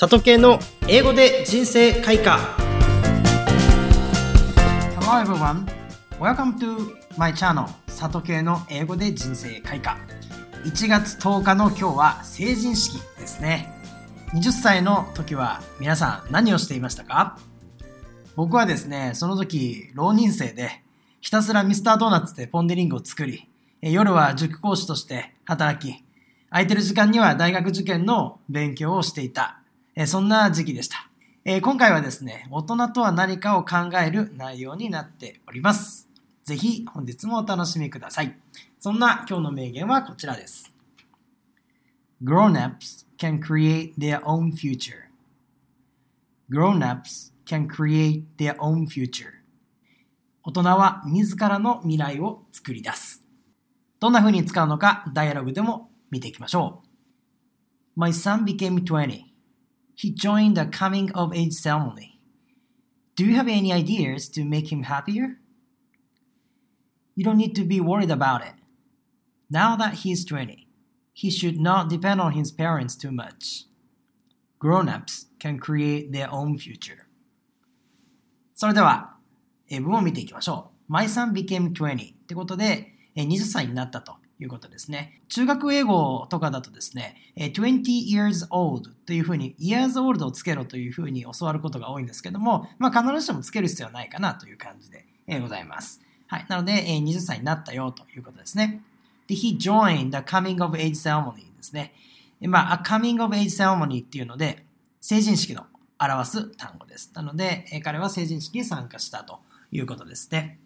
里系の英語で人生開花。Hello everyone, welcome to my channel 里系の英語で人生開花。1月10日の今日は成人式ですね。20歳の時は皆さん何をしていましたか？僕はですね、その時浪人生でひたすらミスタードーナツでポンデリングを作り夜は塾講師として働き空いてる時間には大学受験の勉強をしていた。えそんな時期でした。え今回はですね、大人とは何かを考える内容になっております。ぜひ本日もお楽しみください。そんな今日の名言はこちらです。Grown-ups can create their own future. Grown-ups can create their own future. 大人は自らの未来を作り出す。どんな風に使うのかダイアログでも見ていきましょう。My son became 20. he joined the coming of age ceremony. Do you have any ideas to make him happier? You don't need to be worried about it. Now that he's 20, he should not depend on his parents too much. Grown ups can create their own future. それでは、英文を見ていきましょう。My son became 20ってことで、20歳になったと。 いうことですね。中学英語とかだとですね、20 years old というふうに years old をつけろというふうに教わることが多いんですけども、まあ、必ずしもつける必要はないかなという感じでございます。はい。なので、20歳になったよということですね。で、he joined the coming of age ceremony ですね。まあ、a coming of age ceremony っていうので、成人式の表す単語です。なので、彼は成人式に参加したということですね。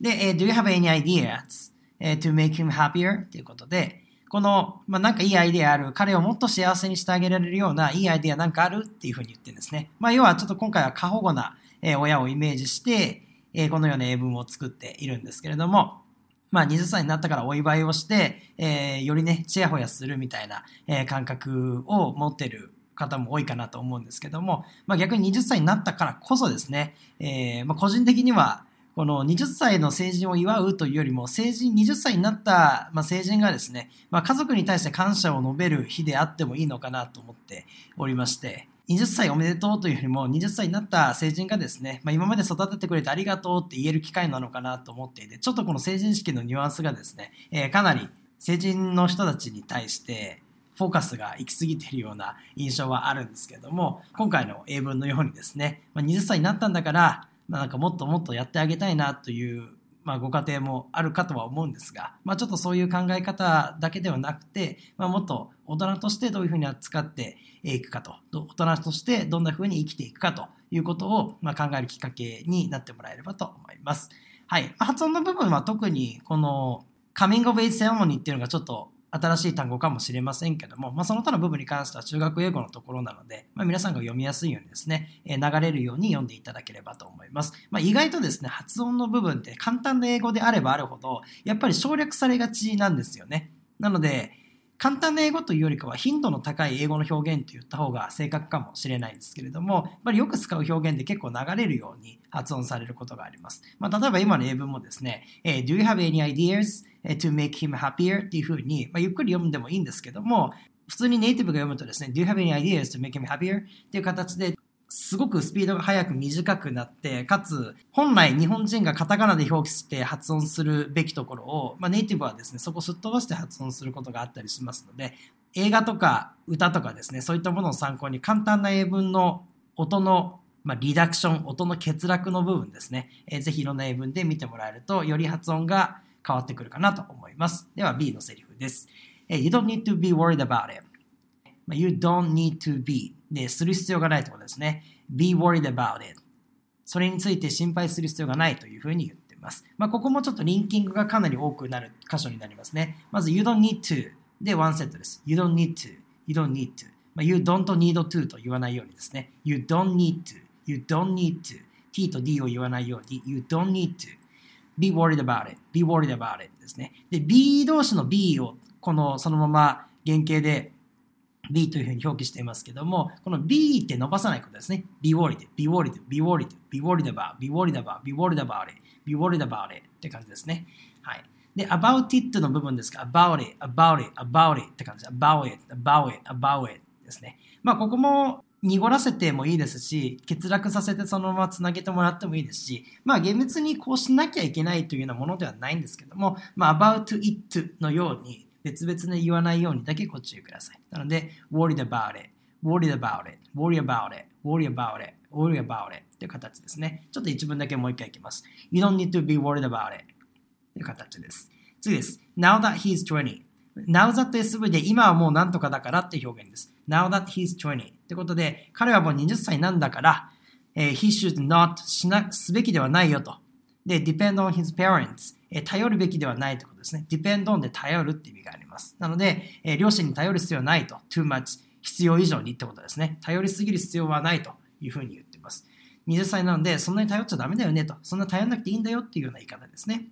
で、do you have any ideas? え to make him happier ということで、この、まあ、なんかいいアイデアある、彼をもっと幸せにしてあげられるようないいアイデアなんかあるっていうふうに言ってるんですね。まあ、要はちょっと今回は過保護な、親をイメージして、このような英文を作っているんですけれども、まあ、20歳になったからお祝いをして、えー、よりね、ちやほやするみたいな、え、感覚を持ってる方も多いかなと思うんですけども、まあ、逆に20歳になったからこそですね、えーまあ、個人的には、この20歳の成人を祝うというよりも、成人、20歳になった、成人がですね、まあ、家族に対して感謝を述べる日であってもいいのかなと思っておりまして、20歳おめでとうというよりも、20歳になった成人がですね、まあ、今まで育ててくれてありがとうって言える機会なのかなと思っていて、ちょっとこの成人式のニュアンスがですね、えー、かなり成人の人たちに対して、フォーカスが行き過ぎているような印象はあるんですけれども、今回の英文のようにですね、まあ、20歳になったんだから、まあ、なんかもっともっとやってあげたいなという、まあ、ご家庭もあるかとは思うんですが、まあ、ちょっとそういう考え方だけではなくて、まあ、もっと大人としてどういうふうに扱っていくかと、大人としてどんなふうに生きていくかということを、まあ、考えるきっかけになってもらえればと思います。はい。発音の部分は特にこのカミングオブエイジセレモニーっていうのがちょっと新しい単語かもしれませんけども、まあ、その他の部分に関しては中学英語のところなので、まあ、皆さんが読みやすいようにですね、え流れるように読んでいただければと思います。まあ、意外とですね、発音の部分って簡単な英語であればあるほど、やっぱり省略されがちなんですよね。なので、簡単な英語というよりかは頻度の高い英語の表現と言った方が正確かもしれないんですけれども、やっぱりよく使う表現で結構流れるように発音されることがあります。まあ、例えば今の英文もですね、Do you have any ideas? To make him happier? っていうふうに、まあ、ゆっくり読んでもいいんですけども、普通にネイティブが読むとですね、Do you have any ideas to make him happier? っていう形ですごくスピードが速く短くなって、かつ、本来日本人がカタカナで表記して発音するべきところを、まあ、ネイティブはですね、そこをすっ飛ばして発音することがあったりしますので、映画とか歌とかですね、そういったものを参考に簡単な英文の音の、まあ、リダクション、音の欠落の部分ですね、えー、ぜひいろんな英文で見てもらえると、より発音が変わってくるかなと思います。では B のセリフです。You don't need to be worried about it. You don't need to be で、する必要がないということですね。be worried about it. それについて心配する必要がないというふうに言っています。まあ、ここもちょっとリンキングがかなり多くなる箇所になりますね。まず、you don't need to でワンセットです。you don't need to, you don't need to. まあ、you don't need to と言わないようにですね。you don't need to, you don't need to. t と d を言わないように、you don't need to. Be worried about it, be worried about it ですね。で、be 同士の be をこのそのまま原型で B というふうに表記していますけども、この B って伸ばさないことですね。be worried, be worried, be worried, be worried about, be worried about, be worried about it, be worried about it って感じですね。はい。で、about it の部分ですが、about it, about it, about it って感じ、about it, about it, about it ですね。まあ、ここも濁らせてもいいですし、欠落させてそのままつなげてもらってもいいですし、まあ厳密にこうしなきゃいけないというようなものではないんですけども、まあ about it のように別々に言わないようにだけご注意ください。なので、worried about it, worried about it, worry about it, worry about it, worry about it という形ですね。ちょっと一文だけもう一回いきます。You don't need to be worried about it という形です。次です。Now that he's 20. Now that SV で今はもうなんとかだからって表現です。Now that he's 20. ってことで、彼はもう20歳なんだから、えー、he should not しな、すべきではないよと。で、depend on his parents。えー、頼るべきではないということですね。depend on で頼るって意味があります。なので、えー、両親に頼る必要はないと。too much 必要以上にってことですね。頼りすぎる必要はないというふうに言っています。20歳なので、そんなに頼っちゃダメだよねと。そんな頼らなくていいんだよっていうような言い方ですね。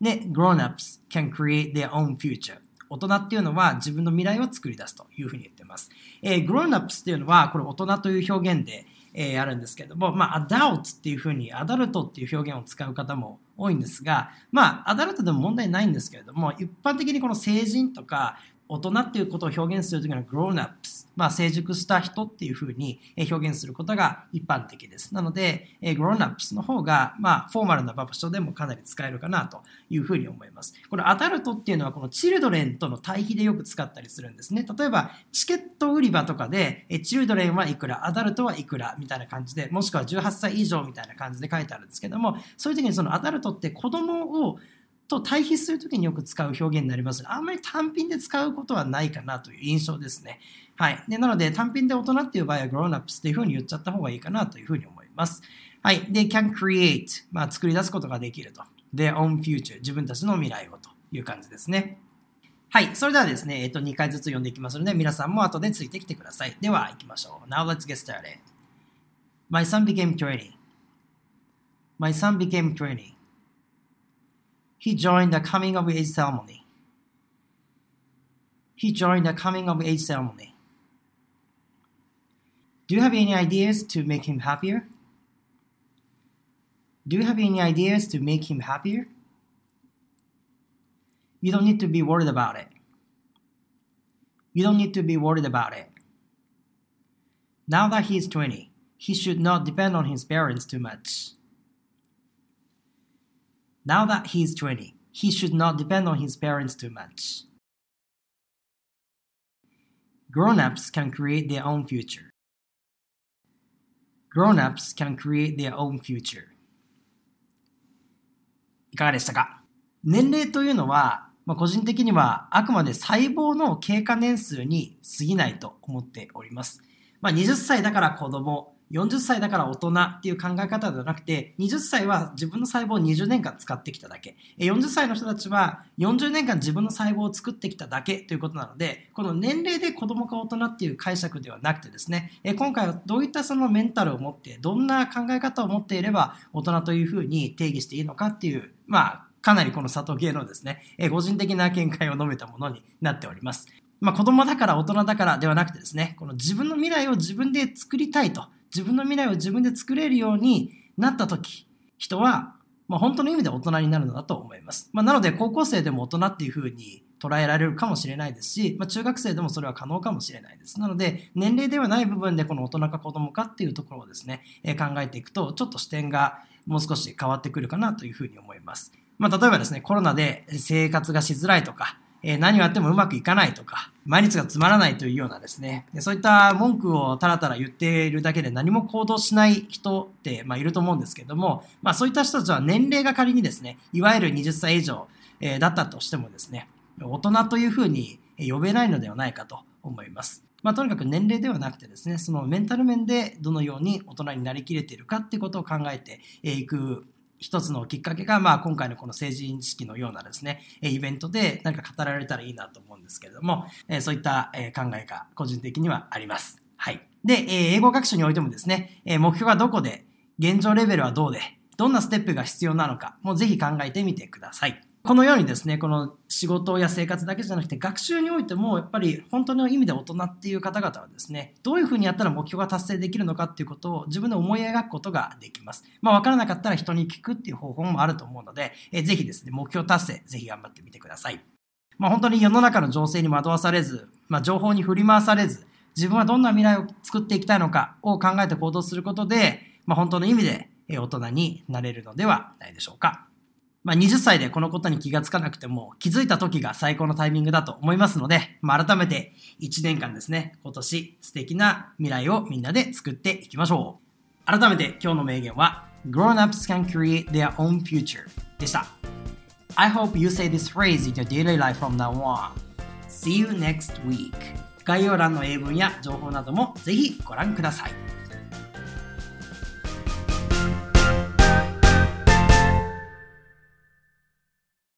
で、grown-ups can create their own future. 大人っていうのは自分の未来を作り出すというふうに言ってます。えー、grown-ups っていうのは、これ大人という表現で、えー、あるんですけれども、まあ、adult っていうふうに、アダルトっていう表現を使う方も多いんですが、まあ、アダルトでも問題ないんですけれども、一般的にこの成人とか、大人っていうことを表現するときの grown-ups、まあ、成熟した人っていうふうに表現することが一般的です。なので、grown-ups の方が、まあ、フォーマルな場所でもかなり使えるかなというふうに思います。このアダルトっていうのはこのチルドレンとの対比でよく使ったりするんですね。例えば、チケット売り場とかで、チルドレンはいくら、アダルトはいくらみたいな感じで、もしくは18歳以上みたいな感じで書いてあるんですけども、そういう時にそのアダルトって子供をと対比するときによく使う表現になりますあんまり単品で使うことはないかなという印象ですね。はい。でなので、単品で大人っていう場合は grown-ups っていうふうに言っちゃった方がいいかなというふうに思います。はい。で、can create、まあ、作り出すことができると。their own future、自分たちの未来をという感じですね。はい。それではですね、えっと、2回ずつ読んでいきますので、皆さんも後でついてきてください。では、行きましょう。Now let's get started. My son became 20. My son became 20. He joined the coming of age ceremony. He joined the coming of age ceremony. Do you have any ideas to make him happier? Do you have any ideas to make him happier? You don't need to be worried about it. You don't need to be worried about it. Now that he is 20, he should not depend on his parents too much. Now that he is 20, he should not depend on his parents too much. Grown ups can create their own future. Grown ups can create their own future. いかがでしたか年齢というのは、まあ、個人的にはあくまで細胞の経過年数に過ぎないと思っております。まあ、20歳だから子供、40歳だから大人っていう考え方ではなくて、20歳は自分の細胞を20年間使ってきただけ。40歳の人たちは40年間自分の細胞を作ってきただけということなので、この年齢で子供か大人っていう解釈ではなくてですね、今回はどういったそのメンタルを持って、どんな考え方を持っていれば大人というふうに定義していいのかっていう、まあ、かなりこの佐藤系のですね、個人的な見解を述べたものになっております。まあ、子供だから大人だからではなくてですね、この自分の未来を自分で作りたいと自分の未来を自分で作れるようになった時、人は、まあ、本当の意味で大人になるのだと思います。まあ、なので、高校生でも大人っていうふうに捉えられるかもしれないですし、まあ、中学生でもそれは可能かもしれないです。なので、年齢ではない部分でこの大人か子供かっていうところをですね、えー、考えていくと、ちょっと視点がもう少し変わってくるかなというふうに思います。まあ、例えばですね、コロナで生活がしづらいとか、え何をやってもうまくいかないとか、毎日がつまらないというようなですね、そういった文句をたらたら言っているだけで何も行動しない人って、ま、いると思うんですけども、まあ、そういった人たちは年齢が仮にですね、いわゆる20歳以上、えだったとしてもですね、大人というふうに呼べないのではないかと思います。まあ、とにかく年齢ではなくてですね、そのメンタル面でどのように大人になりきれているかっていうことを考えていく一つのきっかけが、まあ、今回のこの成人式のようなですね、イベントで何か語られたらいいなと思うんですけれども、そういった考えが個人的にはあります。はい。で、英語学習においてもですね、目標はどこで、現状レベルはどうで、どんなステップが必要なのか、もうぜひ考えてみてください。このようにですね、この仕事や生活だけじゃなくて、学習においても、やっぱり本当の意味で大人っていう方々はですね、どういうふうにやったら目標が達成できるのかっていうことを自分で思い描くことができます。まあ、わからなかったら人に聞くっていう方法もあると思うので、えぜひですね、目標達成、ぜひ頑張ってみてください。まあ、本当に世の中の情勢に惑わされず、まあ、情報に振り回されず、自分はどんな未来を作っていきたいのかを考えて行動することで、まあ、本当の意味で大人になれるのではないでしょうか。まあ、20歳でこのことに気がつかなくても気づいた時が最高のタイミングだと思いますので、まあ、改めて1年間ですね、今年素敵な未来をみんなで作っていきましょう。改めて今日の名言は Grown-ups can create their own future でした。I hope you say this phrase in your daily life from now on. See you next week. 概要欄の英文や情報などもぜひご覧ください。